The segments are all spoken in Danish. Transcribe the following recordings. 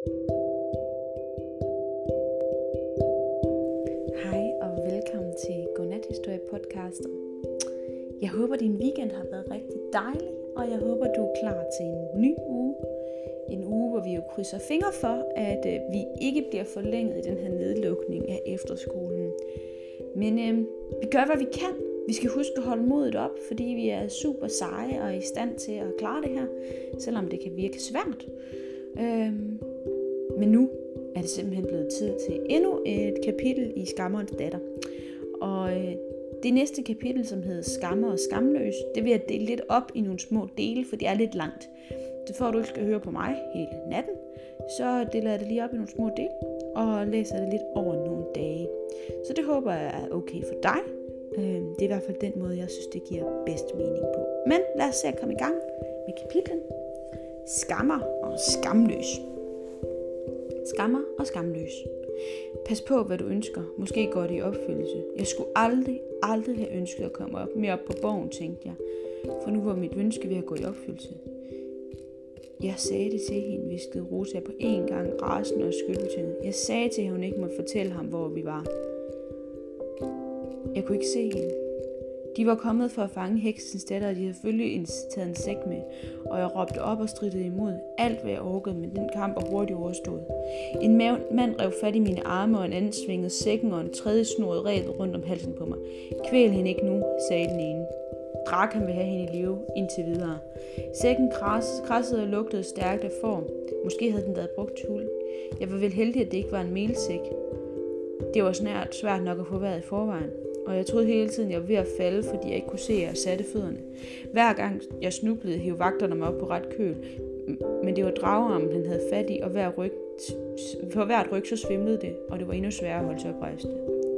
Hej og velkommen til Godnat Historie podcast. Jeg håber din weekend har været rigtig dejlig, og jeg håber du er klar til en ny uge. En uge, hvor vi jo krydser fingre for, at øh, vi ikke bliver forlænget i den her nedlukning af efterskolen. Men øh, vi gør, hvad vi kan. Vi skal huske at holde modet op, fordi vi er super seje og i stand til at klare det her, selvom det kan virke svært. Øh, men nu er det simpelthen blevet tid til endnu et kapitel i Skammerens datter. Og øh, det næste kapitel, som hedder Skammer og Skamløs, det vil jeg dele lidt op i nogle små dele, for det er lidt langt. Det får du ikke skal høre på mig hele natten, så deler jeg det lige op i nogle små dele, og læser det lidt over nogle dage. Så det håber jeg er okay for dig. Øh, det er i hvert fald den måde, jeg synes, det giver bedst mening på. Men lad os se at komme i gang med kapitlen. Skammer og skamløs skammer og skamløs. Pas på, hvad du ønsker. Måske går det i opfyldelse. Jeg skulle aldrig, aldrig have ønsket at komme op mere op på borgen, tænkte jeg. For nu var mit ønske ved at gå i opfyldelse. Jeg sagde det til hende, viskede Rosa på en gang rasende og skyldbetynget. Jeg sagde til, at hun ikke måtte fortælle ham, hvor vi var. Jeg kunne ikke se hende. De var kommet for at fange heksens datter, og de havde selvfølgelig taget en sæk med, og jeg råbte op og strittede imod. Alt hvad jeg orkede, men den kamp var hurtigt overstået. En mand rev fat i mine arme, og en anden svingede sækken, og en tredje snurrede revet rundt om halsen på mig. Kvæl hende ikke nu, sagde den ene. Drakan vil have hende i live indtil videre. Sækken krassede og lugtede stærkt af form. Måske havde den været brugt til hul. Jeg var vel heldig, at det ikke var en melsæk. Det var snart svært nok at få været i forvejen og jeg troede hele tiden, jeg var ved at falde, fordi jeg ikke kunne se, at jeg satte fødderne. Hver gang jeg snublede, hævde vagterne mig op på ret køl, men det var dragearmen, han havde fat i, og hver ryg, for hvert ryg så svimlede det, og det var endnu sværere at holde sig oprejst.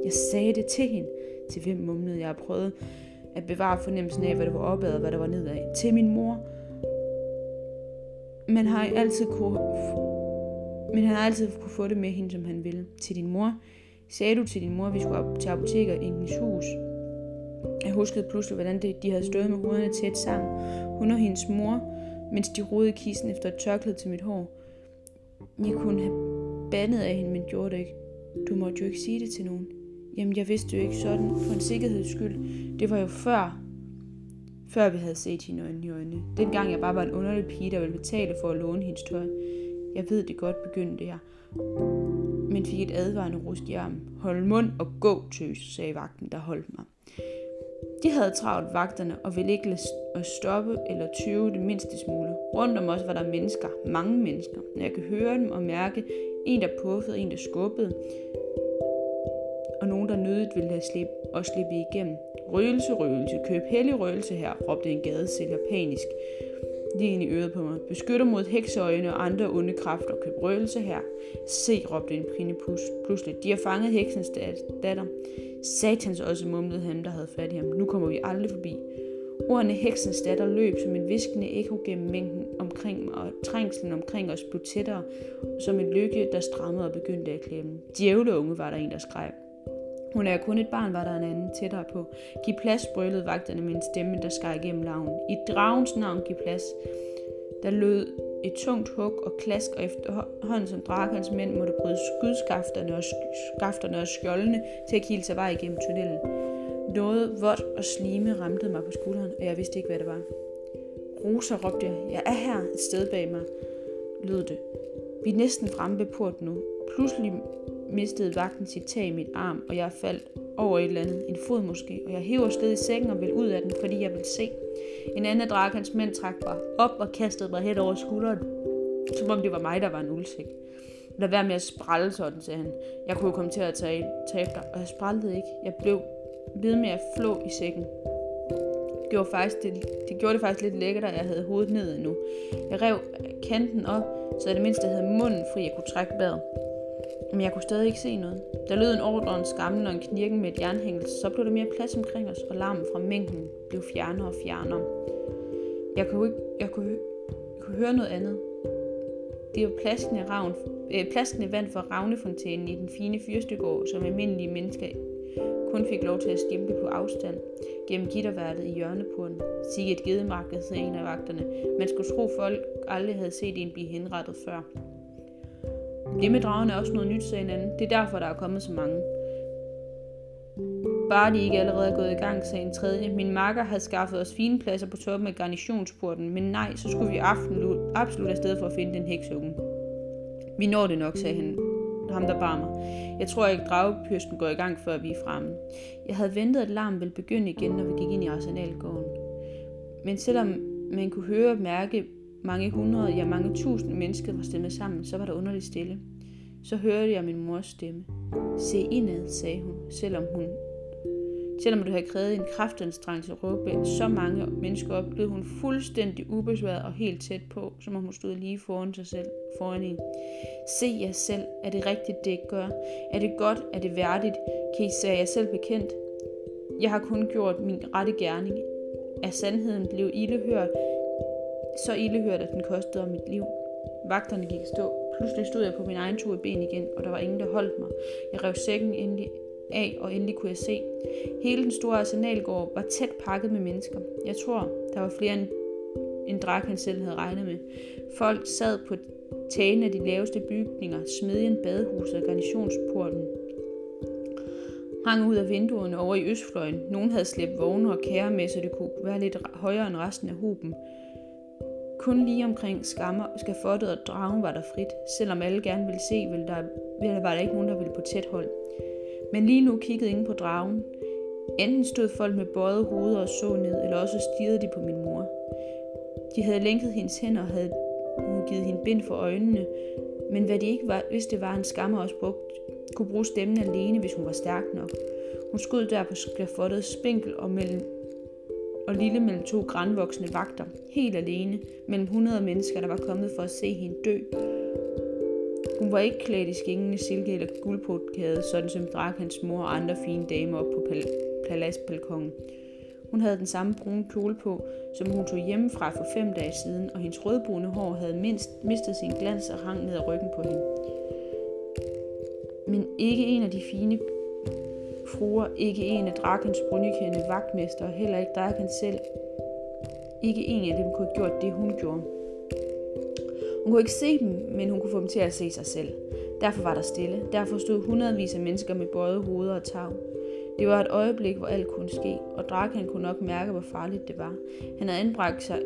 Jeg sagde det til hende, til hvem mumlede jeg prøvede at bevare fornemmelsen af, hvad der var opad og hvad der var nedad. Til min mor. Men har altid kunne, men han har altid kunne få det med hende, som han ville. Til din mor. Sagde du til din mor, at vi skulle op til apoteket i hendes hus? Jeg huskede pludselig, hvordan de havde stået med hovederne tæt sammen. Hun og hendes mor, mens de rodede kisten efter et tørklæde til mit hår. Jeg kunne have bandet af hende, men gjorde det ikke. Du måtte jo ikke sige det til nogen. Jamen, jeg vidste jo ikke sådan, for en sikkerheds skyld. Det var jo før, før vi havde set hende øjnene i øjnene. Dengang jeg bare var en underlig pige, der ville betale for at låne hendes tøj. Jeg ved det godt, begyndte jeg men fik et advarende rust i armen. Hold mund og gå, tøs, sagde vagten, der holdt mig. De havde travlt vagterne og ville ikke lade stoppe eller tøve det mindste smule. Rundt om os var der mennesker, mange mennesker. Når jeg kan høre dem og mærke en, der puffede, en, der skubbede, og nogen, der nødigt ville have slip og slippe igennem. Røgelse, røgelse, køb hellig røgelse her, råbte en gadesælger panisk lige ind i øret på mig. Beskytter mod hekseøjne og andre onde kræfter. Køb røgelse her. Se, råbte en prinde pludselig. De har fanget heksens datter. Satans også mumlede han, der havde fat i ham. Nu kommer vi aldrig forbi. Ordene heksens datter løb som en viskende ekko gennem mængden omkring mig, og trængslen omkring os blev tættere, som en lykke, der strammede og begyndte at klemme. Djævleunge var der en, der skreg. Hun er kun et barn, var der en anden tættere på. Giv plads, brølede vagterne med en stemme, der skar igennem laven. I dragens navn, giv plads. Der lød et tungt hug og klask, og efterhånden som drakens mænd måtte bryde skudskafterne og, skafterne og skjoldene til at kilde sig vej igennem tunnelen. Noget vådt og slime ramte mig på skulderen, og jeg vidste ikke, hvad det var. Rosa råbte jeg. Jeg er her et sted bag mig, lød det. Vi er næsten fremme ved porten nu. Pludselig mistede vagten sit tag i mit arm, og jeg faldt over et eller andet, en fod måske, og jeg hæver sted i sengen og vil ud af den, fordi jeg vil se. En anden drak hans mænd trak mig op og kastede mig hen over skulderen, som om det var mig, der var en uldsæk. Lad være med at sprælle sådan, sagde han. Jeg kunne komme til at tage, tabe dig, og jeg sprællede ikke. Jeg blev ved med at flå i sækken. Det gjorde, faktisk, det, det gjorde det faktisk lidt lækkert, at jeg havde hovedet ned nu. Jeg rev kanten op, så jeg det mindste havde munden fri, at kunne trække vejret. Men jeg kunne stadig ikke se noget. Der lød en ordre, en skammel og en knirken med et jernhængel, så blev der mere plads omkring os, og larmen fra mængden blev fjernere og fjernere. Jeg kunne, ikke, jeg kunne, jeg kunne høre noget andet. Det var plaskende, ravn, øh, plaskende vand fra ravnefontænen i den fine fyrstegård, som almindelige mennesker kun fik lov til at skimpe på afstand gennem gitterværtet i hjørnepuren. Sig et gedemarked, sagde en af vagterne. Man skulle tro, folk aldrig havde set en blive henrettet før. Det med dragen er også noget nyt, sagde en anden. Det er derfor, der er kommet så mange. Bare de ikke allerede er gået i gang, sagde en tredje. Min makker havde skaffet os fine pladser på toppen af garnitionsporten, men nej, så skulle vi aften absolut afsted for at finde den heksunge. Vi når det nok, sagde han, ham der bar mig. Jeg tror ikke, dragepyrsten går i gang, før vi er fremme. Jeg havde ventet, at larmen ville begynde igen, når vi gik ind i arsenalgården. Men selvom man kunne høre og mærke mange hundrede, ja mange tusind mennesker var stemmet sammen, så var der underligt stille. Så hørte jeg min mors stemme. Se indad, sagde hun, selvom hun Selvom du havde krævet en kraftanstrengelse at råbe så mange mennesker op, blev hun fuldstændig ubesværet og helt tæt på, som om hun stod lige foran sig selv, foran en. Se jer selv. Er det rigtigt, det ikke gør? Er det godt? Er det værdigt? Kan I sige jer selv bekendt? Jeg har kun gjort min rette gerning. Er sandheden blev ildehørt, så ildehørt, at den kostede mit liv. Vagterne gik stå. Pludselig stod jeg på min egen tur i ben igen, og der var ingen, der holdt mig. Jeg rev sækken endelig af, og endelig kunne jeg se. Hele den store arsenalgård var tæt pakket med mennesker. Jeg tror, der var flere end, end Drakan selv havde regnet med. Folk sad på tagene af de laveste bygninger, smedjen, badehuset og garnitionsporten hang ud af vinduerne over i østfløjen. Nogen havde slæbt vogne og kære med, så det kunne være lidt højere end resten af huben. Kun lige omkring skammer, skafottet og dragen var der frit. Selvom alle gerne ville se, ville der, ville, var der ikke nogen, der ville på tæt hold. Men lige nu kiggede ingen på dragen. Enten stod folk med bøjet hoveder og så ned, eller også stirrede de på min mor. De havde lænket hendes hænder og havde givet hende bind for øjnene, men hvad de ikke var, hvis det var en skammer også brugt, kunne bruge stemmen alene, hvis hun var stærk nok. Hun skød der på skafottet spinkel og, mellem, og lille mellem to grænvoksne vagter, helt alene, mellem 100 mennesker, der var kommet for at se hende dø, hun var ikke klædt i skængende silke eller guldpotkæde, sådan som Drakans mor og andre fine damer op på pal- paladsbalkongen. Hun havde den samme brune kjole på, som hun tog hjemmefra for fem dage siden, og hendes rødbrune hår havde mindst mistet sin glans og hang ned ad ryggen på hende. Men ikke en af de fine fruer, ikke en af Drakens brunjekendte vagtmester, heller ikke Draken selv. Ikke en af dem kunne have gjort det, hun gjorde. Hun kunne ikke se dem, men hun kunne få dem til at se sig selv. Derfor var der stille. Derfor stod hundredvis af mennesker med bøjet hoveder og tag. Det var et øjeblik, hvor alt kunne ske, og Drakan kunne nok mærke, hvor farligt det var. Han havde anbragt sig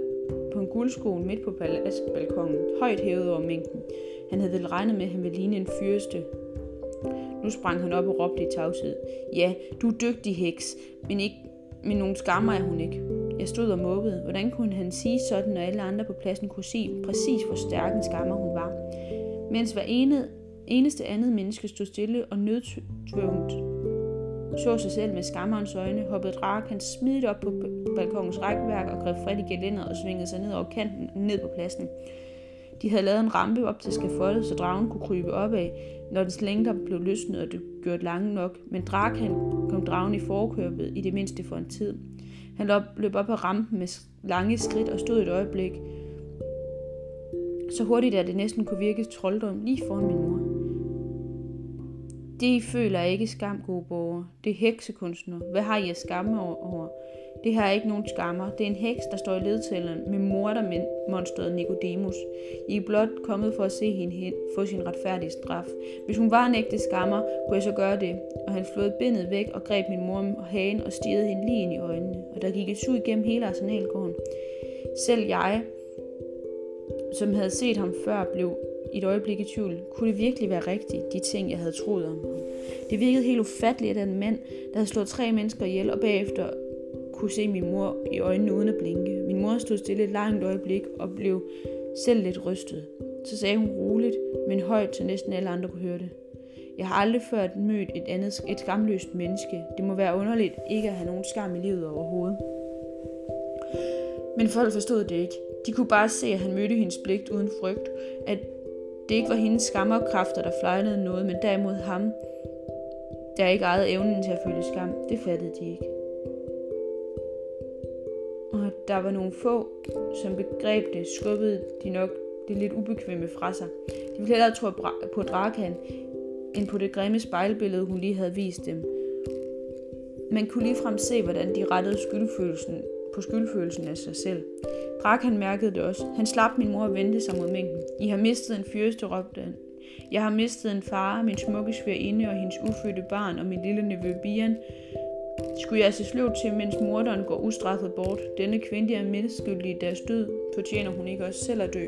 på en guldsko midt på paladsbalkongen, højt hævet over mængden. Han havde vel regnet med, at han ville ligne en fyrste. Nu sprang han op og råbte i tavshed. Ja, du er dygtig heks, men, ikke, men nogen skammer er hun ikke. Jeg stod og mukkede. Hvordan kunne han sige sådan, når alle andre på pladsen kunne se præcis, hvor stærk en skammer hun var? Mens hver ene, eneste andet menneske stod stille og nødtvunget så sig selv med skammerens øjne, hoppede Drakan smidigt op på balkongens rækværk og greb fat i gelænderet og svingede sig ned over kanten ned på pladsen. De havde lavet en rampe op til skafottet, så dragen kunne krybe op af, når dens længder blev løsnet og det gjort lange nok, men Drakan kom dragen i forkøbet i det mindste for en tid. Han løb op ad rampen med lange skridt og stod et øjeblik. Så hurtigt, at det næsten kunne virke trolddom lige foran min mor. Det I føler er ikke skam, gode borgere. Det er heksekunstner. Hvad har I at skamme over? Det her er ikke nogen skammer. Det er en heks, der står i ledtælleren med mordermonstret Nicodemus. I er blot kommet for at se hende hen, få sin retfærdige straf. Hvis hun var en ægte skammer, kunne jeg så gøre det. Og han flåede bindet væk og greb min mor og hagen og stirrede hende lige ind i øjnene. Og der gik et sug igennem hele arsenalgården. Selv jeg, som havde set ham før, blev i et øjeblik i tvivl. Kunne det virkelig være rigtigt, de ting, jeg havde troet om ham? Det virkede helt ufatteligt, at en mand, der havde slået tre mennesker ihjel, og bagefter kunne se min mor i øjnene uden at blinke. Min mor stod stille et langt øjeblik og blev selv lidt rystet. Så sagde hun roligt, men højt, så næsten alle andre kunne høre det. Jeg har aldrig før mødt et andet, et skamløst menneske. Det må være underligt ikke at have nogen skam i livet overhovedet. Men folk forstod det ikke. De kunne bare se, at han mødte hendes blik uden frygt. At det ikke var hendes skammerkræfter, der flejlede noget, men derimod ham, der ikke ejede evnen til at føle skam. Det fattede de ikke der var nogle få, som begreb det, skubbede de nok det lidt ubekvemme fra sig. De ville hellere tro på Drakan, end på det grimme spejlbillede, hun lige havde vist dem. Man kunne ligefrem se, hvordan de rettede skyldfølelsen på skyldfølelsen af sig selv. Drakan mærkede det også. Han slap min mor og vendte sig mod mængden. I har mistet en fyrste, råbte han. Jeg har mistet en far, min smukke svigerinde og hendes ufødte barn og min lille nevø Bian. Skulle jeg se sløv til, mens morderen går ustraffet bort? Denne kvinde er medskyldig i deres død. Fortjener hun ikke også selv at dø?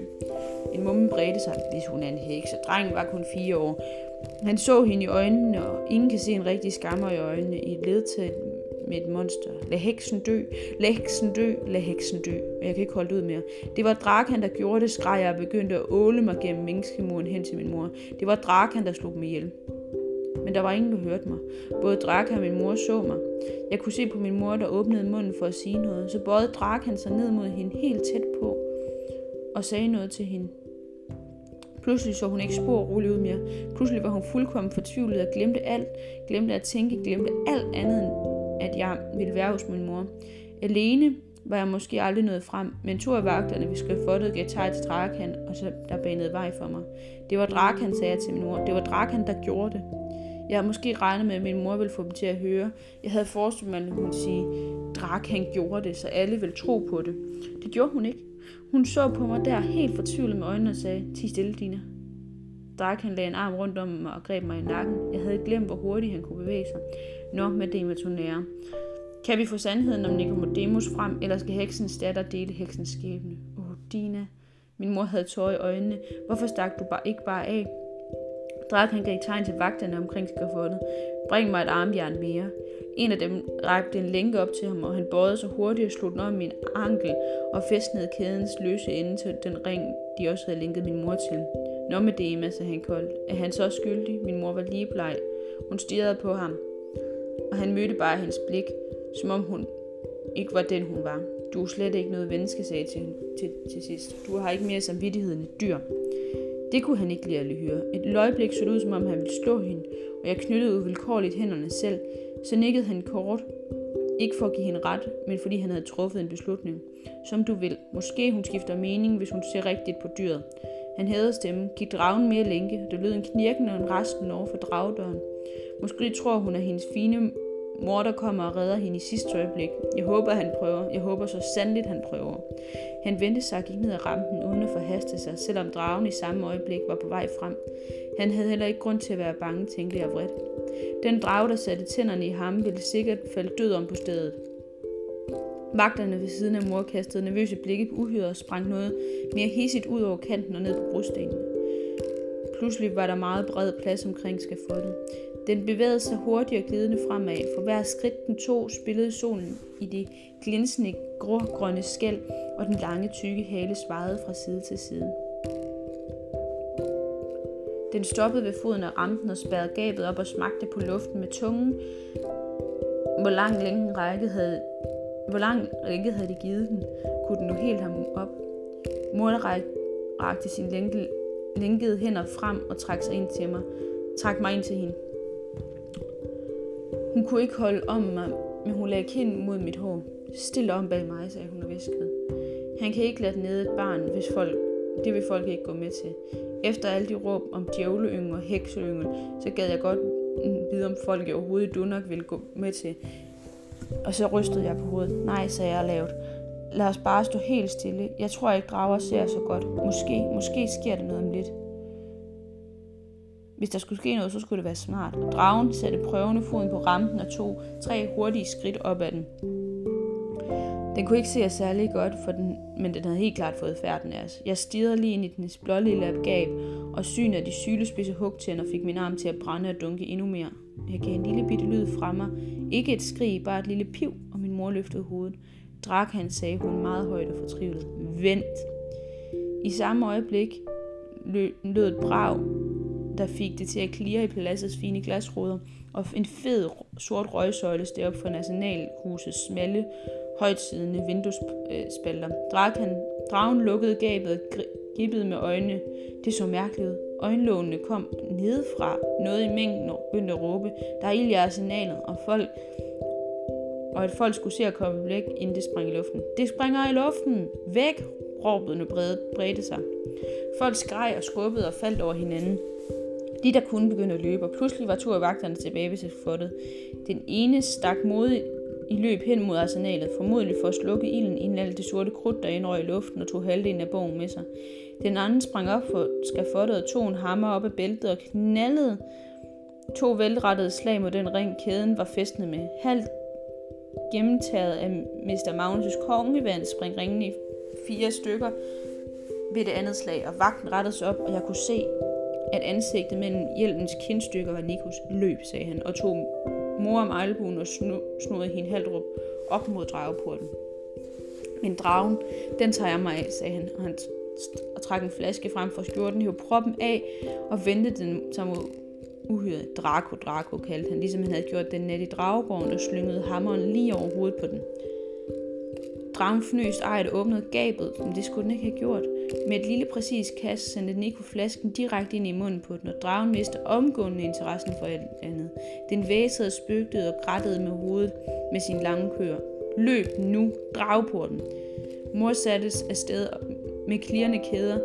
En mumme bredte sig, hvis hun er en heks, og drengen var kun fire år. Han så hende i øjnene, og ingen kan se en rigtig skammer i øjnene i et ledtag med et monster. Lad heksen dø, lad heksen dø, lad heksen dø. Og jeg kan ikke holde ud mere. Det var Drakan, der gjorde det, skreg jeg og begyndte at åle mig gennem menneskemuren hen til min mor. Det var Drakan, der slog mig ihjel. Men der var ingen, der hørte mig. Både Drakan og min mor så mig. Jeg kunne se på min mor, der åbnede munden for at sige noget. Så bøjede Drakan sig ned mod hende helt tæt på og sagde noget til hende. Pludselig så hun ikke spor roligt ud mere. Pludselig var hun fuldkommen fortvivlet og glemte alt. Glemte at tænke, glemte alt andet end at jeg ville være hos min mor. Alene var jeg måske aldrig nået frem, men to af vagterne ved skrifottet gav tegn til Drakan, og så der banede vej for mig. Det var Drakan, sagde jeg til min mor. Det var Drakan, der gjorde det. Jeg havde måske regnet med, at min mor ville få dem til at høre. Jeg havde forestillet mig, at hun ville sige, Drakan gjorde det, så alle ville tro på det. Det gjorde hun ikke. Hun så på mig der helt fortvivlet med øjnene og sagde, Ti stille, Dina. Drakan lagde en arm rundt om mig og greb mig i nakken. Jeg havde glemt, hvor hurtigt han kunne bevæge sig. Nå, med Demetonære. Kan vi få sandheden om Nikodemus frem, eller skal heksens datter dele heksens skæbne? Åh, oh, Dina. Min mor havde tårer i øjnene. Hvorfor stak du bare ikke bare af? Drakan gav tegn til vagterne omkring skafottet. Bring mig et armjern mere. En af dem rakte en lænke op til ham, og han bøjede så hurtigt og slog den om min ankel og fæstnede kædens løse ende til den ring, de også havde lænket min mor til. Nå med det, Emma, sagde han koldt. Er han så skyldig? Min mor var lige bleg. Hun stirrede på ham, og han mødte bare hendes blik, som om hun ikke var den, hun var. Du er slet ikke noget menneske, sagde til, til, til sidst. Du har ikke mere samvittighed end et dyr. Det kunne han ikke lide at høre. Et øjeblik så det ud, som om han ville slå hende, og jeg knyttede uvilkårligt hænderne selv. Så nikkede han kort. Ikke for at give hende ret, men fordi han havde truffet en beslutning. Som du vil. Måske hun skifter mening, hvis hun ser rigtigt på dyret. Han hævede stemmen, gik dragen mere længe, der lød en knirken og en resten over for dragdøren. Måske tror hun, at hendes fine mor, der kommer og redder hende i sidste øjeblik. Jeg håber, han prøver. Jeg håber så sandeligt, han prøver. Han vendte sig og gik ned ad rampen uden at forhaste sig, selvom dragen i samme øjeblik var på vej frem. Han havde heller ikke grund til at være bange, tænkte jeg vredt. Den drage, der satte tænderne i ham, ville sikkert falde død om på stedet. Vagterne ved siden af mor kastede nervøse blikke på uhyret og sprang noget mere hissigt ud over kanten og ned på brostenen. Pludselig var der meget bred plads omkring skafottet. Den bevægede sig hurtigt og glidende fremad. For hver skridt den tog, spillede solen i det glinsende grågrønne skæld, og den lange, tykke hale svajede fra side til side. Den stoppede ved foden af rampen og spærrede gabet op og smagte på luften med tungen. Hvor lang længe række havde, hvor lang række havde de givet den, kunne den nu helt ham op. Mor rakte sin lænkede hænder frem og trak sig ind til mig. Trak mig ind til hende. Hun kunne ikke holde om mig, men hun lagde kinden mod mit hår. Stil om bag mig, sagde hun og viskede. Han kan ikke lade ned et barn, hvis folk, det vil folk ikke gå med til. Efter alle de råb om djævleyngel og hekseyngel, så gad jeg godt vide, om folk i overhovedet du nok ville gå med til. Og så rystede jeg på hovedet. Nej, sagde jeg lavt. Lad os bare stå helt stille. Jeg tror ikke, drager ser så godt. Måske, måske sker der noget om lidt. Hvis der skulle ske noget, så skulle det være smart. Dragen satte prøvende foden på rampen og tog tre hurtige skridt op ad den. Den kunne ikke se os særlig godt, for den, men den havde helt klart fået færden af os. Jeg stirrede lige ind i dens blålille gab, og synet af de sylespidse hugtænder fik min arm til at brænde og dunke endnu mere. Jeg gav en lille bitte lyd fra mig. Ikke et skrig, bare et lille piv, og min mor løftede hovedet. Drak han, sagde hun meget højt og fortvivlet. Vent! I samme øjeblik lød et brag, der fik det til at klire i paladsets fine glasruder, og en fed sort røgsøjle steg op for nationalhusets smalle, højtsidende vinduesspalter. Dragen, dragen lukkede gabet gibbede med øjnene. Det så mærkeligt ud. Øjenlågene kom nedefra. Noget i mængden og begyndte at råbe. Der er ild i arsenalet, og folk og at folk skulle se at komme væk, inden det sprang i luften. Det springer i luften! Væk! Råbene bredte sig. Folk skreg og skubbede og faldt over hinanden. De, der kunne begynde at løbe, og pludselig var to af vagterne tilbage ved fortet. Den ene stak modigt i løb hen mod arsenalet, formodentlig for at slukke ilden, inden alt det sorte krudt, der indrøg i luften og tog halvdelen af bogen med sig. Den anden sprang op for skafottet og tog en hammer op af bæltet og knaldede to velrettede slag mod den ring, kæden var fæstnet med. Halvt gennemtaget af Mr. Magnus' kongevand sprang ringen i fire stykker ved det andet slag, og vagten rettede sig op, og jeg kunne se, at ansigtet mellem hjelmens kindstykker var Nikos. Løb, sagde han, og tog mor om albuen og snodede hende halvt op mod drageporten. Men dragen, den tager jeg mig af, sagde han, og han og trak en flaske frem fra skjorten, hævde proppen af og vendte den sig mod uhyret. Draco, Draco kaldte han, ligesom han havde gjort den net i dragegården og slyngede hammeren lige over hovedet på den. Dragen fnøst ejet åbnede gabet, men det skulle den ikke have gjort. Med et lille præcis kast sendte Nico flasken direkte ind i munden på den, og dragen mistede omgående interessen for alt andet. Den væsede, spøgtede og grættede med hovedet med sin lange kør. Løb nu, dragporten. Mor sattes afsted med klirrende kæder,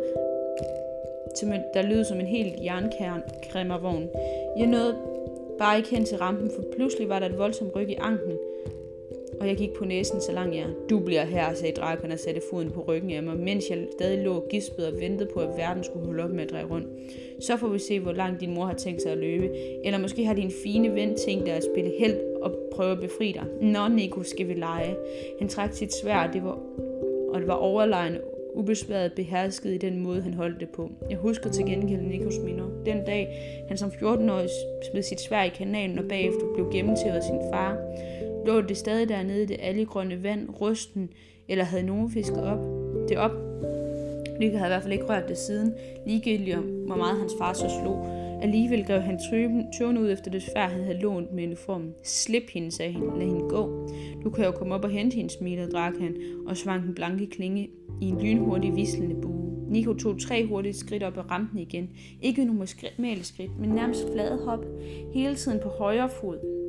der lød som en helt jernkræmmervogn. Jeg nåede bare ikke hen til rampen, for pludselig var der et voldsomt ryg i anklen, og jeg gik på næsen så langt jeg. Du bliver her, sagde Drakon og satte foden på ryggen af mig, mens jeg stadig lå gispet og ventede på, at verden skulle holde op med at dreje rundt. Så får vi se, hvor langt din mor har tænkt sig at løbe. Eller måske har din fine ven tænkt dig at spille held og prøve at befri dig. Nå, Nico, skal vi lege. Han trak sit svær, det var, og det var overlegnet ubesværet behersket i den måde, han holdt det på. Jeg husker til gengæld Nikos minder. Den dag, han som 14-årig smed sit svær i kanalen og bagefter blev gennemtævet af sin far, lå det stadig dernede i det algegrønne vand, rysten, eller havde nogen fisket op. Det op. Lykke havde i hvert fald ikke rørt det siden, ligegyldigt hvor meget hans far så slog. Alligevel gav han tøven ud efter det svær, han havde lånt med uniformen. Slip hende, sagde han. Lad hende gå. Du kan jo komme op og hente hende, smilede han, og svang den blanke klinge i en lynhurtig vislende bue. Nico tog tre hurtige skridt op ad rampen igen. Ikke normale skridt, men nærmest flade hop. Hele tiden på højre fod.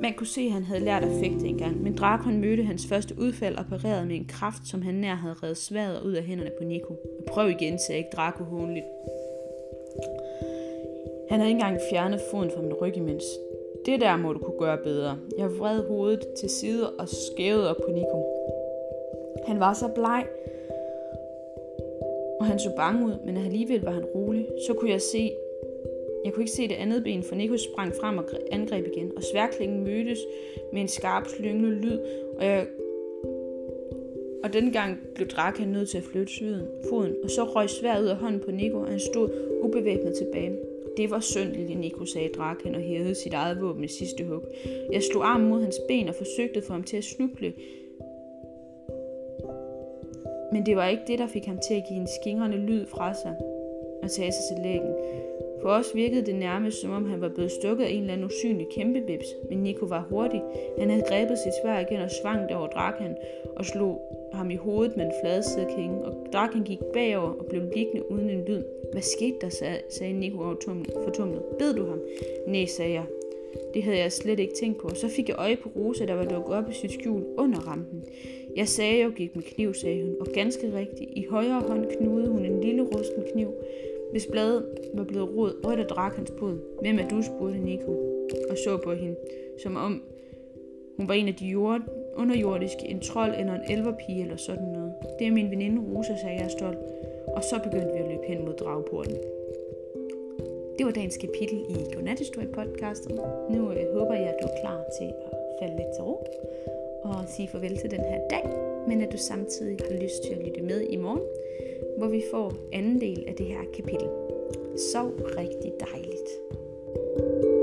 Man kunne se, at han havde lært at fægte engang, men Drakon mødte hans første udfald og parerede med en kraft, som han nær havde reddet sværet ud af hænderne på Nico. Prøv igen, sagde ikke Draco hånligt. Han havde ikke engang fjernet foden fra min ryg imens. Det der må du kunne gøre bedre. Jeg vred hovedet til side og skævede op på Nico. Han var så bleg, og han så bange ud, men alligevel var han rolig. Så kunne jeg se, jeg kunne ikke se det andet ben, for Nikos sprang frem og angreb igen, og sværklingen mødtes med en skarp slyngende lyd, og jeg og dengang blev Drakan nødt til at flytte syden, foden, og så røg svær ud af hånden på Nico, og han stod ubevæbnet tilbage. Det var synd, lille Nico, sagde Draken og hævede sit eget våben i sidste hug. Jeg slog armen mod hans ben og forsøgte for ham til at snuble. Men det var ikke det, der fik ham til at give en skingrende lyd fra sig og tage sig til lægen. For os virkede det nærmest, som om han var blevet stukket af en eller anden usynlig kæmpebips, men Nico var hurtig. Han havde grebet sit svær igen og svang det over Drakan og slog ham i hovedet med en fladsidekænge, og Drakan gik bagover og blev liggende uden en lyd. Hvad skete der, sagde Nico fortumlet. Bed du ham? Nej, sagde jeg. Det havde jeg slet ikke tænkt på. Så fik jeg øje på Rosa, der var dukket op i sit skjul under rampen. Jeg sagde, jeg gik med kniv, sagde hun, og ganske rigtigt. I højre hånd knudede hun en lille rusten kniv, hvis bladet var blevet rod, rødt og drak hans blod. Hvem er du, spurgte Nico, og så på hende, som om hun var en af de jord, underjordiske, en trold eller en elverpige eller sådan noget. Det er min veninde Rosa, sagde jeg stolt. Og så begyndte vi at løbe hen mod dragporten. Det var dagens kapitel i Godnathistorie podcasten. Nu øh, håber jeg, at du er klar til at falde lidt til ro og sige farvel til den her dag, men at du samtidig har lyst til at lytte med i morgen, hvor vi får anden del af det her kapitel. Sov rigtig dejligt. thank you